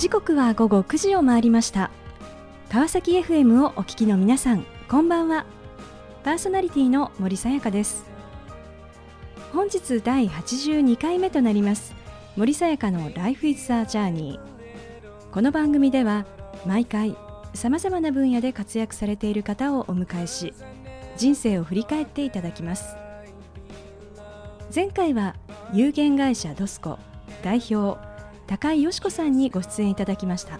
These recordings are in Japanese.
時刻は午後9時を回りました。川崎 FM をお聞きの皆さんこんばんは。パーソナリティの森さやかです。本日第82回目となります森さやかの Life is a Journey この番組では毎回さまざまな分野で活躍されている方をお迎えし人生を振り返っていただきます。前回は有限会社ドスコ代表高井よし子さんにご出演いただきました。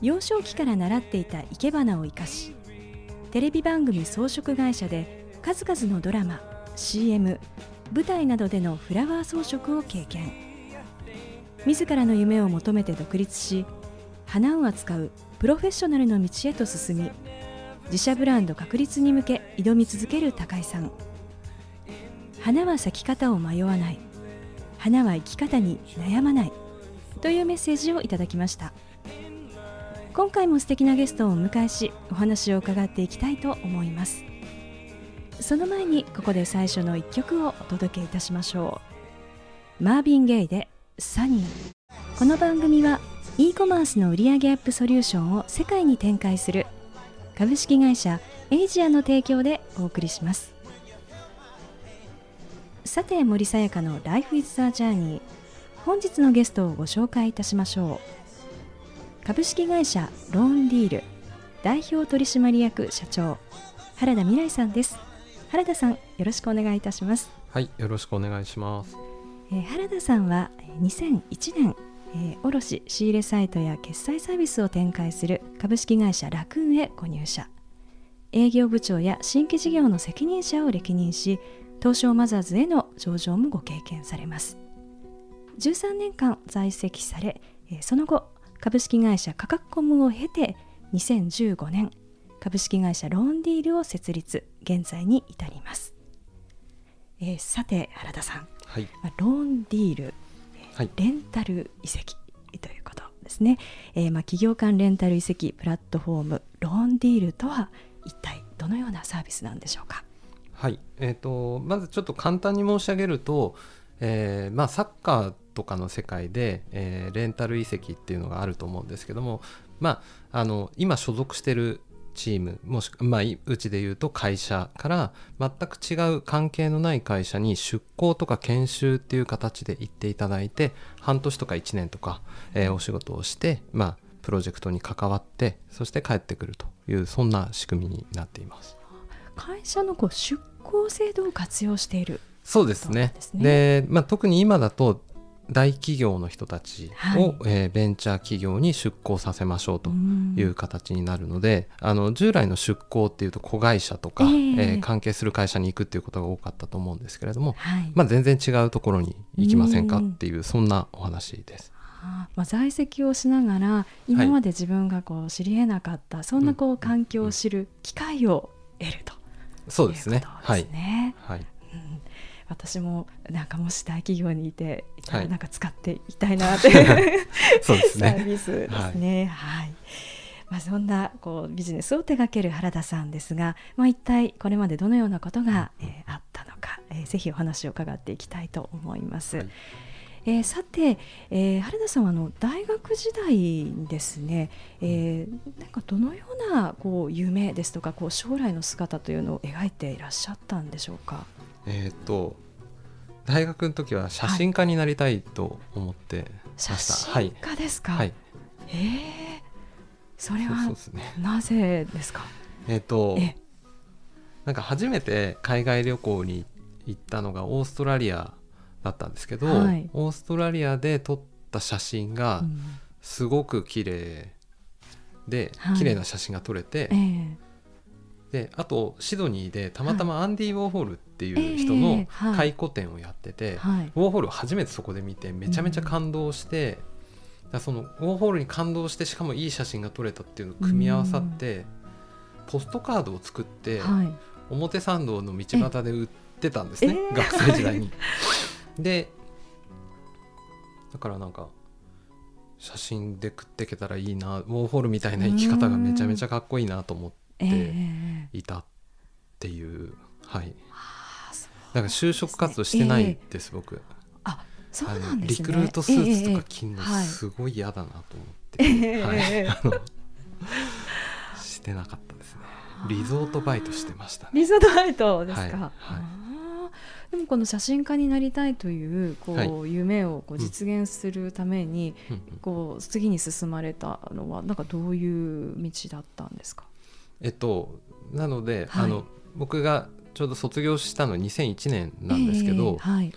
幼少期から習っていた生け花を生かしテレビ番組装飾会社で数々のドラマ CM 舞台などでのフラワー装飾を経験。自らの夢を求めて独立し花を扱うプロフェッショナルの道へと進み自社ブランド確立に向け挑み続ける高井さん。花は咲き方を迷わない。花は生き方に悩まない。というメッセージをいただきました。今回も素敵なゲストをお迎えしお話を伺っていきたいと思います。その前にここで最初の一曲をお届けいたしましょう。マービン・ゲイで「サニー」この番組は e コマースの売上アップソリューションを世界に展開する株式会社エイジアの提供でお送りします。さて森さやかの Life is a Journey 本日のゲストをご紹介いたしましょう。株式会社ローンディール代表取締役社長原田未来さんです。原田さんよろしくお願いいたします。はいよろしくお願いします、えー、原田さんは2001年えー、卸仕入れサイトや決済サービスを展開する株式会社ラクーンへご入社。営業部長や新規事業の責任者を歴任し東証マザーズへの上場もご経験されます。13年間在籍され、えー、その後株式会社価格コムを経て2015年株式会社ローンディールを設立現在に至ります、えー、さて原田さん、はい、ローンディールはい、レンタル移籍ということですね、えー、まあ企業間レンタル移籍プラットフォームローンディールとは一体どのようなサービスなんでしょうか？はい、えーと、まずちょっと簡単に申し上げると、えーまあ、サッカーとかの世界で、えー、レンタル移籍っていうのがあると思うんですけども、まあ、あの今所属してるチームもしくは、まあ、うちで言うと会社から全く違う関係のない会社に出向とか研修っていう形で行っていただいて半年とか1年とか、えー、お仕事をして、まあ、プロジェクトに関わってそして帰ってくるというそんな仕組みになっています。会社のこう出向制度を活用している。そうですね。で、まあ、特に今だと大企業の人たちを、はい、えー、ベンチャー企業に出向させましょうという形になるので、あの従来の出向っていうと子会社とか、えー、えー、関係する会社に行くっていうことが多かったと思うんですけれども、はい、まあ、全然違うところに行きませんかっていうそんなお話です。まあ、在籍をしながら今まで自分がこう知りえなかった、はい、そんなこう環境を知る機会を得ると、そうですね。はい、はい、うん。私もなんかもし大企業にいてなんか使っていたいなって、はい、そうですね。サービスですね。はい、はい。まあ、そんなこうビジネスを手掛ける原田さんですが、まあ、一体これまでどのようなことが、えー、あったのか、えー、ぜひお話を伺っていきたいと思います。はい、えー、さて、えー、原田さんはあの大学時代ですね、えー、なんかどのようなこう夢ですとかこう将来の姿というのを描いていらっしゃったんでしょうか？えっ、と大学の時は写真家になりたいと思ってました。写真家ですか？はい。ええー、それはなぜですか？えっ、となんか初めて海外旅行に行ったのがオーストラリアだったんですけど、はい、オーストラリアで撮った写真がすごく綺麗で、うん、綺麗な写真が撮れて、えー、であとシドニーでたまたまアンディ・ウォーホルっていう人の回顧展をやってて、はい、ウォーホルを初めてそこで見てめちゃめちゃ感動して、うん、そのウォーホルに感動してしかもいい写真が撮れたっていうのを組み合わさって、うん、ポストカードを作って、はい、表参道の道端で売ってたんですね、学生時代に。でだからなんか写真で食っていけたらいいなウォーホルみたいな生き方がめちゃめちゃかっこいいなと思って。ていたっていう、はい。だから就職活動してないです、えー、僕。あそうなんです、ね、リクルートスーツとか着るのすごい嫌だなと思って、えー、はい、あのしてなかったですね。リゾートバイトしてました、ね、リゾートバイトですか、はい、はいでもこの写真家になりたいというこう、はい、夢をこう実現するために、うん、こう次に進まれたのはなんかどういう道だったんですか？えっとなので、はい、あの僕がちょうど卒業したの2001年なんですけど、えーはい、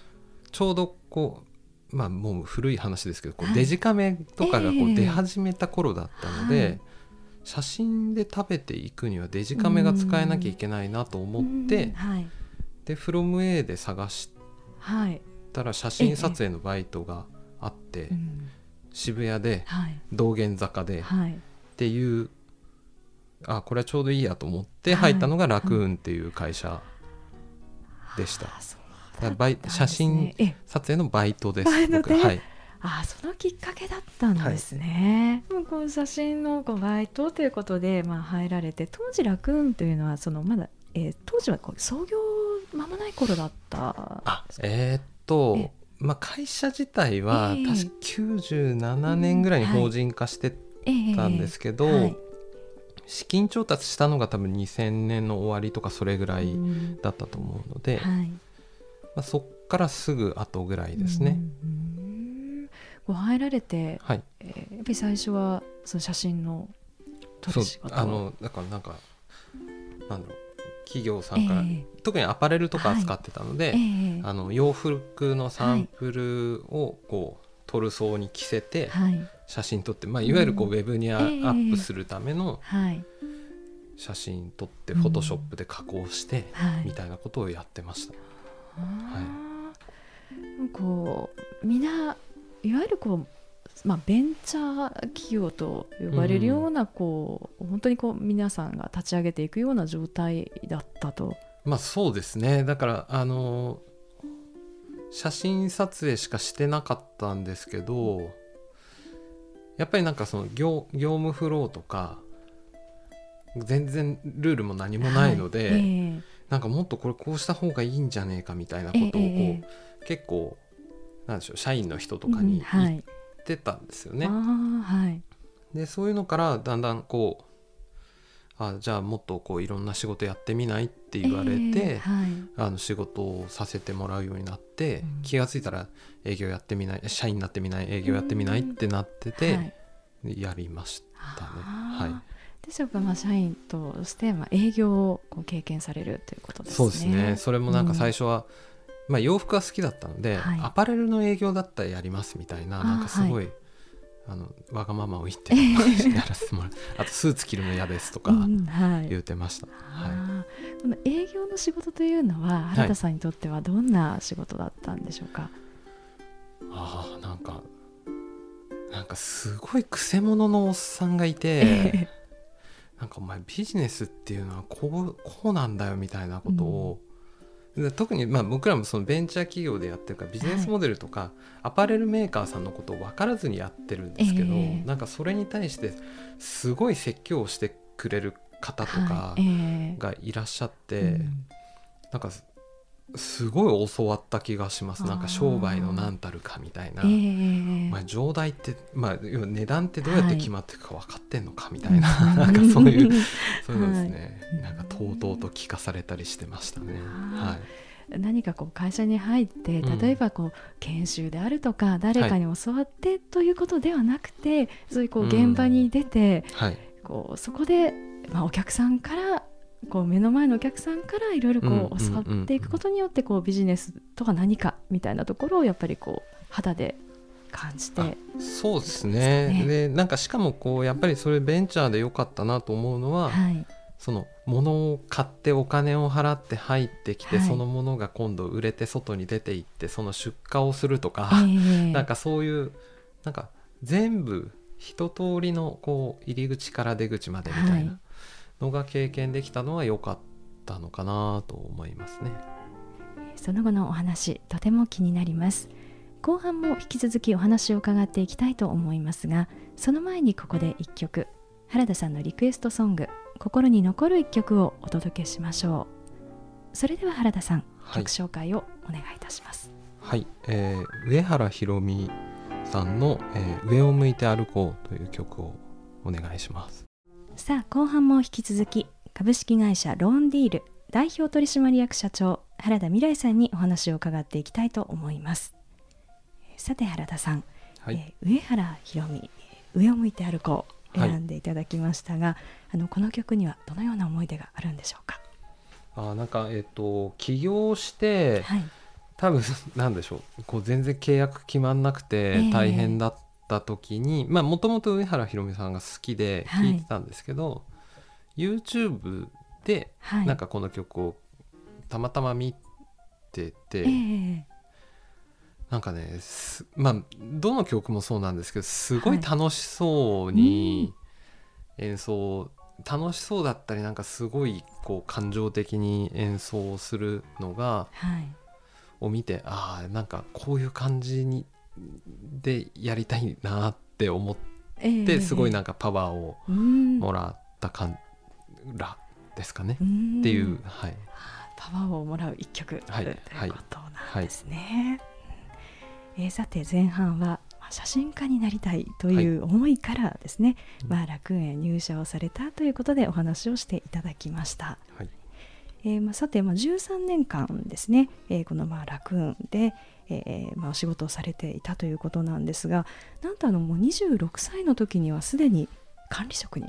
ちょうどこうまあもう古い話ですけどこうデジカメとかがこう出始めた頃だったので、えー、写真で食べていくにはデジカメが使えなきゃいけないなと思って、で「フロム A で探したら写真撮影のバイトがあって、渋谷で、道玄坂で、っていうあこれはちょうどいいやと思って入ったのがラクーンっていう会社でした。バイ写真撮影のバイトです。僕はい。あそのきっかけだったんですね。はい、こう写真のこうバイトということでまあ入られて当時ラクーンというのはそのまだ、えー、当時はこう創業間もない頃だったあえー、っとまあ、会社自体は確か97年ぐらいに法人化してたんですけど、資金調達したのが多分2000年の終わりとかそれぐらいだったと思うので、まあ、そっからすぐ後ぐらいですね。こう入られて、はい。えー、やっぱり最初はその写真の撮る仕事あのだからなんかなんだろう企業さんから、えー、特にアパレルとか扱ってたので、はい。えー、あの洋服のサンプルをこうトルソーに着せて写真撮って、まあ、いわゆるこうウェブにアップするための写真撮ってフォトショップで加工してみたいなことをやってました。はい、こうみんないわゆるこうまあ、ベンチャー企業と呼ばれるようなこう、うん、本当にこう皆さんが立ち上げていくような状態だったと。まあそうですね。だからあの写真撮影しかしてなかったんですけどやっぱりなんかその業業務フローとか全然ルールも何もないので、はい。えー、なんかもっとこれこうした方がいいんじゃねえかみたいなことをこう、えー、結構なんでしょう社員の人とかに言ってたんですよね。はい、でそういうのからだんだんこうあじゃあもっとこういろんな仕事やってみないって言われて、えーはい、あの仕事をさせてもらうようになって、うん、気が付いたら営業やってみない社員になってみない営業やってみないってなってて、はい、やりましたね。はい。でしょうか、まあ、社員として、まあ、営業を経験されるということですね。そうですね。それもなんか最初は、うん、まあ、洋服が好きだったので、はい、アパレルの営業だったらやりますみたいななんかすごい。あのわがままを言って やらせてもらうあとスーツ着るの嫌ですとか言ってました、うんはい、はい、この営業の仕事というのは原田さんにとってはどんな仕事だったんでしょうか、はい、ああなんかなんかすごいくせ者のおっさんがいて、えー、なんかお前ビジネスっていうのはこうこうなんだよみたいなことを、特にまあ僕らもそのベンチャー企業でやってるからビジネスモデルとかアパレルメーカーさんのことを分からずにやってるんですけど、なんかそれに対してすごい説教をしてくれる方とかがいらっしゃって、なんかすごい教わった気がします。なんか商売の何たるかみたいな、まあ、上代って、まあ、値段ってどうやって決まっていくか分かってんのかみたいな。はい、なんかそういう そういうのですね、はい、なんかとうとうと聞かされたりしてましたね。はい。何かこう会社に入って例えばこう研修であるとか誰かに教わってということではなくて、そういうこう現場に出て、こうそこでまあお客さんからこう目の前のお客さんからいろいろこう教わっていくことによってこうビジネスとは何かみたいなところをやっぱりこう肌で感じてそうですね。ね。でなんかしかもこうやっぱりそれベンチャーで良かったなと思うのは、はい、その物を買ってお金を払って入ってきて、はい、そのものが今度売れて外に出ていってその出荷をするとか、えー、なんかそういうなんか全部一通りのこう入り口から出口までみたいな。はいのが経験できたのは良かったのかなと思いますね。その後のお話とても気になります。後半も引き続きお話を伺っていきたいと思いますがその前にここで1曲。原田さんのリクエストソング心に残る1曲をお届けしましょう。それでは原田さん、はい、曲紹介をお願いいたします。はい、えー、上原ひろみさんの、えー「上を向いて歩こう」という曲をお願いしますさあ後半も引き続き株式会社ローンディール代表取締役社長原田未来さんにお話を伺っていきたいと思います。さて原田さん、はい、えー、上原ひろみ上を向いて歩こう選んでいただきましたが、はい、あのこの曲にはどのような思い出があるんでしょうか？あなんかえっ、ー、と起業して、はい、多分なんでしょう。こう全然契約決まんなくて大変だった時に、えー、まあもともと上原ひろみさんが好きで聴い。てたんですけど、はい、YouTube でなんかこの曲をたまたま見てて、えー、なんかねまあどの曲もそうなんですけどすごい楽しそうに演奏、はい楽しそうだったりなんかすごいこう感情的に演奏するのが、はい、を見てああなんかこういう感じにでやりたいなって思って、えー、すごいなんかパワーをもらった感らですかね。っていう、はい、パワーをもらう一曲、はい、ということなんですね。はい、えー、さて前半は写真家になりたいという思いからですね、はい、まあ、楽園へ入社をされたということでお話をしていただきました。はいえーまあ、さて、まあ、13年間ですね、えー、このまあ楽園で、えーまあ、お仕事をされていたということなんですがなんとあのもう26歳の時にはすでに管理職に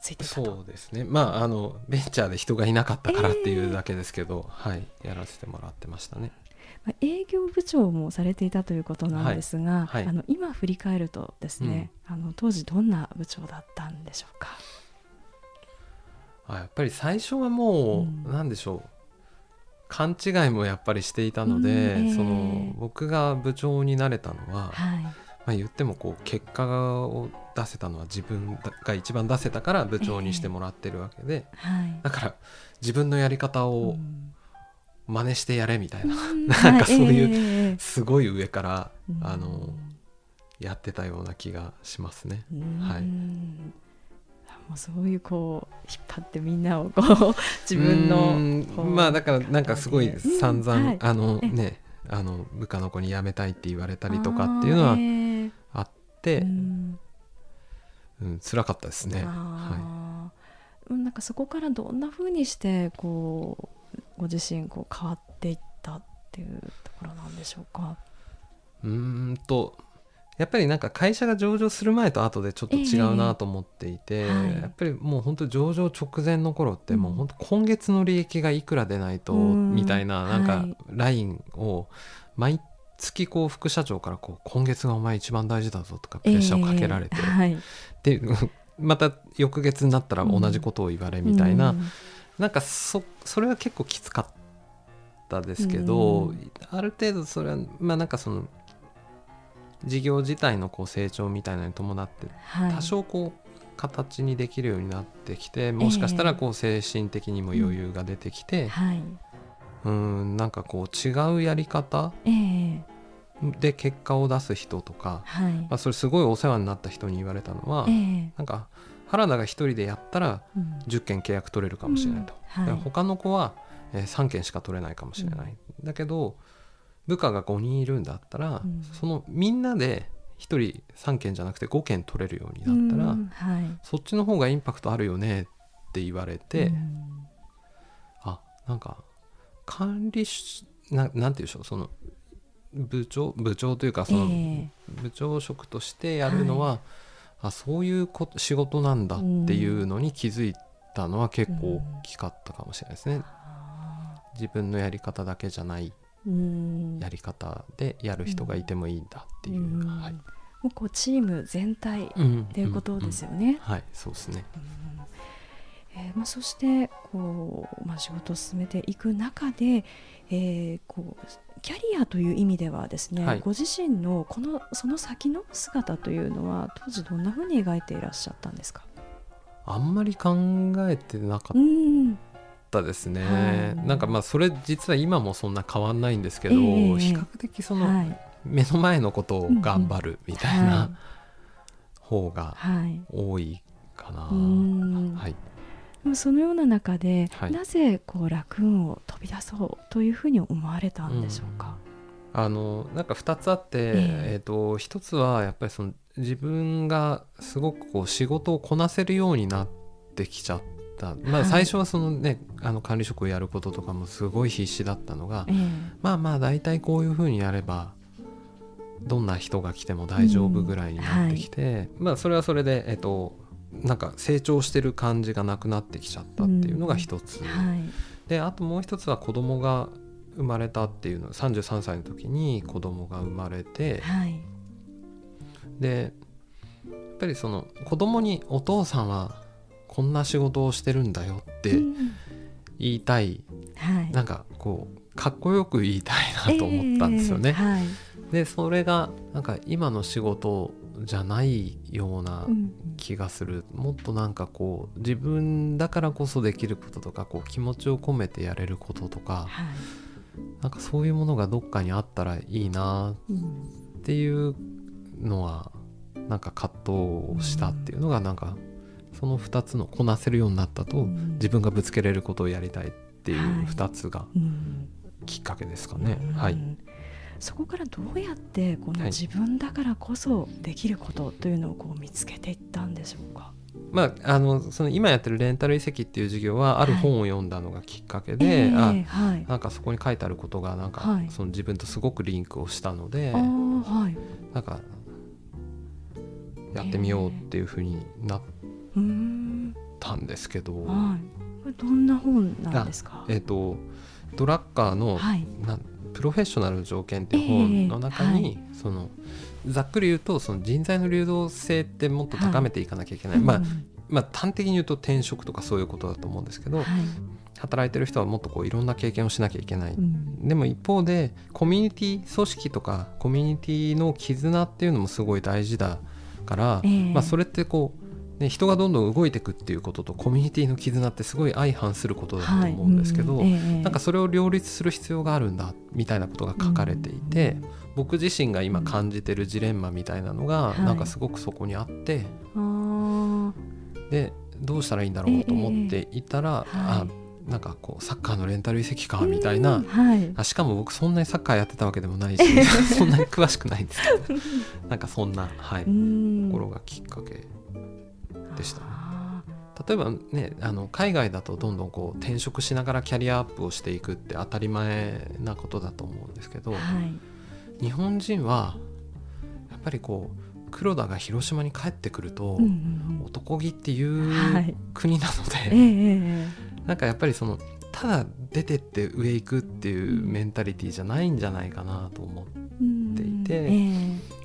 ついてたと。そうですね。まああのベンチャーで人がいなかったからっていうだけですけど、えー、はいやらせてもらってましたね。営業部長もされていたということなんですが、はい。はい、あの今振り返るとですね、うん、あの当時どんな部長だったんでしょうか？あやっぱり最初はもう、うん、何でしょう。勘違いもやっぱりしていたので、うんえー、その僕が部長になれたのは、はい、まあ、言ってもこう結果を出せたのは自分が一番出せたから部長にしてもらってるわけで、えーはい、だから自分のやり方を、真似してやれみたいな、なんかそういうすごい上から、あのやってたような気がしますね。はい。もうそういうこう引っ張ってみんなをこう 自分のまあだからなんかすごい散々、はい、あのねあの部下の子に辞めたいって言われたりとかっていうのはあって、うん。うん、辛かったですね。はい、なんかそこからどんなふうにしてこうご自身こう変わっていったっていうところなんでしょうか？うんとやっぱりなんか会社が上場する前と後でちょっと違うなと思っていて、えーはい、やっぱりもう本当上場直前の頃ってもう本当今月の利益がいくら出ないとみたいななんかラインを毎月こう副社長からこう今月がお前一番大事だぞとかプレッシャーをかけられて、えーはい、で また翌月になったら同じことを言われみたいな、なんかそそれは結構きつかったですけど、うん、ある程度それはまあなんかその事業自体のこう成長みたいなのに伴って、多少こう形にできるようになってきてもしかしたらこう精神的にも余裕が出てきて、うん、うんなんかこう違うやり方、で結果を出す人とか、はい、まあ、それすごいお世話になった人に言われたのは、えー、なんか原田が1人でやったら10件契約取れるかもしれないと、うん。はい、他の子は3件しか取れないかもしれない、うん、だけど部下が5人いるんだったら、うん、そのみんなで1人3件じゃなくて5件取れるようになったら、はい、そっちの方がインパクトあるよねって言われて、うん、あなんか管理ななんて言うんでしょうその部長部長というかその、部長職としてやるのは、はい。あそういうこと仕事なんだっていうのに気づいたのは結構大きかったかもしれないですね。自分のやり方だけじゃないやり方でやる人がいてもいいんだっていう。はい、もうこうチーム全体っていうことですよね。はいそうですね。えーまあ、そしてこう、まあ、仕事を進めていく中で、えー、こうキャリアという意味ではですね、はい、ご自身のこのその先の姿というのは当時どんなふうに描いていらっしゃったんですか？あんまり考えてなかったですね、はい、なんかまあそれ実は今もそんな変わんないんですけど、えー、比較的その目の前のことを頑張るみたいな方が多いかな。はい。そのような中で、はい、なぜこう楽運を飛び出そうというふうに思われたんでしょうか、あのなんか2つあって、えー、えーと1つはやっぱりその自分がすごくこう仕事をこなせるようになってきちゃった、まあ、最初はそのね、はい、あの管理職をやることとかもすごい必死だったのが、えー、まあまあ大体こういうふうにやればどんな人が来ても大丈夫ぐらいになってきて、うんはい、まあそれはそれで、えっと、なんか成長してる感じがなくなってきちゃったっていうのが一つ、うんはい、であともう一つは子供が生まれたっていうの33歳の時に子供が生まれて、はい、でやっぱりその子供にお父さんはこんな仕事をしてるんだよって言いたい、うんはい、なんかこうかっこよく言いたいなと思ったんですよね。えーはい、でそれがなんか今の仕事じゃないような気がする、うん、もっとなんかこう自分だからこそできることとかこう気持ちを込めてやれることとか、はい、なんかそういうものがどっかにあったらいいなっていうのはなんか葛藤をしたっていうのがなんかその2つのこなせるようになったと自分がぶつけれることをやりたいっていう2つがきっかけですかね。はい、そこからどうやってこの自分だからこそできることというのをこう見つけていったんでしょうか、まあ、あのその今やってるレンタル遺跡っていう授業はある本を読んだのがきっかけで、はいえー、あ、はい、なんかそこに書いてあることがなんか、はい、その自分とすごくリンクをしたので、はい、なんかやってみようっていうふうになったんですけど、はい、これどんな本なんですか？えっ、ー、とドラッカーの、はい、なプロフェッショナルの条件っていう本の中に、えー、そのざっくり言うとその人材の流動性ってもっと高めていかなきゃいけない、まあ、まあ端的に言うと転職とかそういうことだと思うんですけど、働いてる人はもっとこういろんな経験をしなきゃいけない、うん、でも一方でコミュニティ組織とかコミュニティの絆っていうのもすごい大事だから、えー、まあ、それってこう、ね、人がどんどん動いていくっていうこととコミュニティの絆ってすごい相反することだと思うんですけど、はい。うん。えー、なんかそれを両立する必要があるんだみたいなことが書かれていて、うん、僕自身が今感じてるジレンマみたいなのが、なんかすごくそこにあって、はい、でどうしたらいいんだろうと思っていたら、えー、あなんかこうサッカーのレンタル移籍かみたいな、はい、あしかも僕そんなにサッカーやってたわけでもないし そんなに詳しくないんですけどなんかそんな、はい、ところがきっかけでした、ね、例えばねあの海外だとどんどんこう転職しながらキャリアアップをしていくって当たり前なことだと思うんですけど、はい、日本人はやっぱりこう黒田が広島に帰ってくると、うんうん男気っていう国なので、はい。えー、なんかやっぱりそのただ出てって上行くっていうメンタリティーじゃないんじゃないかなと思っていて、うん。え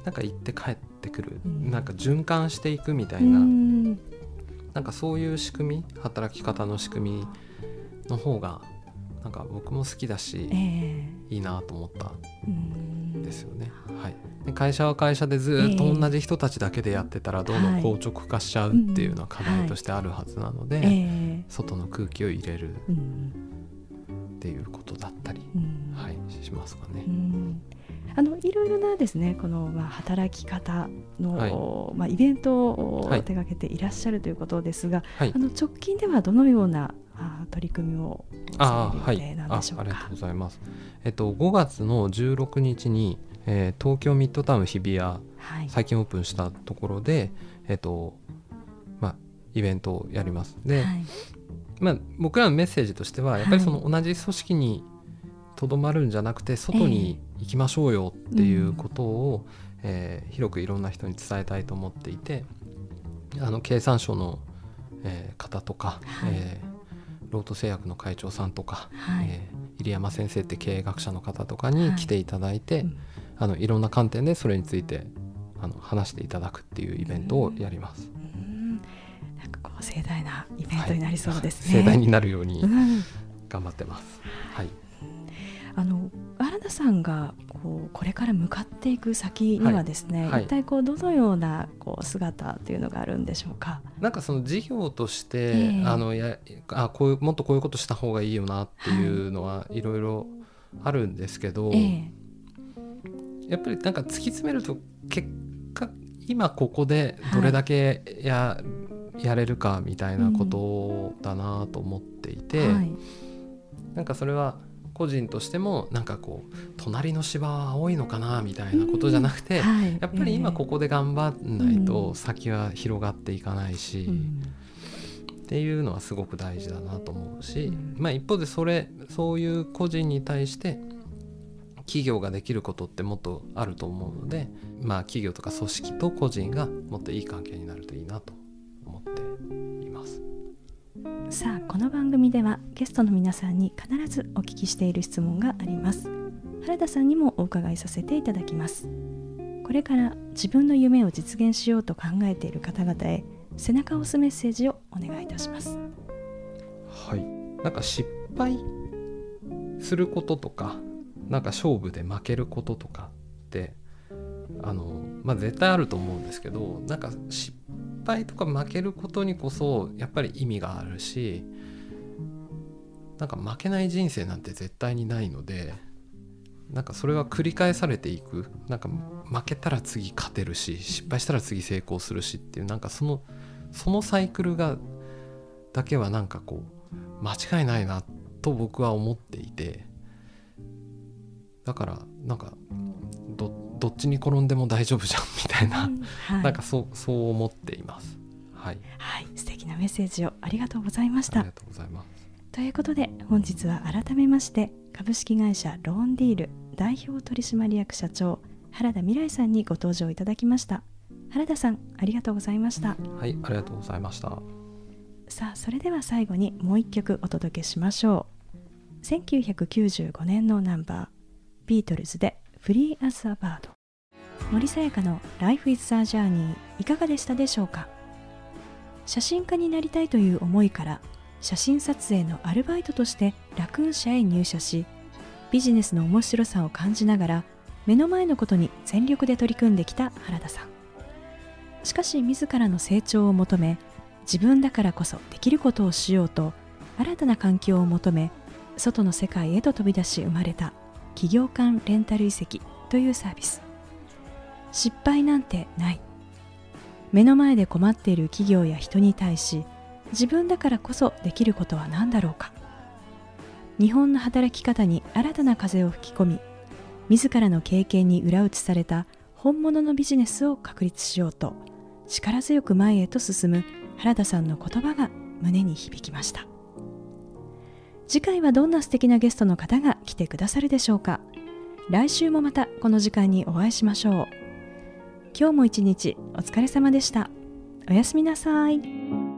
ー、なんか行って帰ってくる、うん、なんか循環していくみたいな、うん、なんかそういう仕組み働き方の仕組みの方がなんか僕も好きだし、えー、いいなと思ったんですよね。はい、会社は会社でずっと同じ人たちだけでやってたらどんどん硬直化しちゃうっていうのは課題としてあるはずなので、外の空気を入れるっていうことだったり、はい、しますかね。あのいろいろなですねこの、まあ、働き方の、はい、まあ、イベントを手掛けていらっしゃるということですが、はい、あの直近ではどのようなあ取り組みをされる予定なんでしょうか？あ,、はい、ありがとうございます。えっと5月の16日に、えー、東京ミッドタウン日比谷、はい、最近オープンしたところでえっとまあイベントをやります。で、はい、まあ僕らのメッセージとしてはやっぱりその同じ組織にとどまるんじゃなくて外に行きましょうよっていうことを、えー、えー、広くいろんな人に伝えたいと思っていてあの経産省の、えー、方とか、はい、えーロート製薬の会長さんとか、はい、えー、入山先生って経営学者の方とかに来ていただいて、はいうん、あのいろんな観点でそれについてあの話していただくっていうイベントをやります。なんかこう盛大なイベントになりそうですね。はい、盛大になるように頑張ってます。はい。あの原田さんがこうこれから向かっていく先にはですね、はい。はい、一体こうどのようなこう姿というのがあるんでしょうか？なんかその事業として、えー、あのやあこういうもっとこういうことした方がいいよなっていうのはい。ろいろあるんですけど、えー、やっぱりなんか突き詰めると結果今ここでどれだけや,、やれるかみたいなことだなと思っていて、はい、なんかそれは個人としてもなんかこう隣の芝は青いのかなみたいなことじゃなくて、はい、やっぱり今ここで頑張んないと先は広がっていかないし、うん、っていうのはすごく大事だなと思うし、うん、まあ、一方でそれそういう個人に対して企業ができることってもっとあると思うので、まあ、企業とか組織と個人がもっといい関係になるといいなと思ってさあこの番組ではゲストの皆さんに必ずお聞きしている質問があります。原田さんにもお伺いさせていただきます。これから自分の夢を実現しようと考えている方々へ背中を押すメッセージをお願いいたします。はい。なんか失敗することとかなんか勝負で負けることとかってあのまあ絶対あると思うんですけどなんか失敗とか負けることにこそやっぱり意味があるしなんか負けない人生なんて絶対にないのでなんかそれは繰り返されていく。なんか負けたら次勝てるし失敗したら次成功するしっていうなんかそのそのサイクルがだけはなんかこう間違いないなと僕は思っていて。だからなんかどどっちに転んでも大丈夫じゃんみたいな、うんはい、なんかそうそう思っています。はい、はい、素敵なメッセージをありがとうございました。ありがとうございます。ということで本日は改めまして株式会社ローンディール代表取締役社長原田未来さんにご登場いただきました。原田さんありがとうございました。はいありがとうございました。さあそれでは最後にもう一曲お届けしましょう。1995年のナンバービートルズでフリーアズアバード。森さやかの Life is a Journey いかがでしたでしょうか？写真家になりたいという思いから写真撮影のアルバイトとしてラクーン社へ入社しビジネスの面白さを感じながら目の前のことに全力で取り組んできた原田さん。しかし自らの成長を求め自分だからこそできることをしようと新たな環境を求め外の世界へと飛び出し生まれた企業間レンタル移籍というサービス。失敗なんてない。目の前で困っている企業や人に対し自分だからこそできることは何だろうか。日本の働き方に新たな風を吹き込み自らの経験に裏打ちされた本物のビジネスを確立しようと力強く前へと進む原田さんの言葉が胸に響きました。次回はどんな素敵なゲストの方が来てくださるでしょうか。来週もまたこの時間にお会いしましょう。今日も一日お疲れ様でした。おやすみなさい。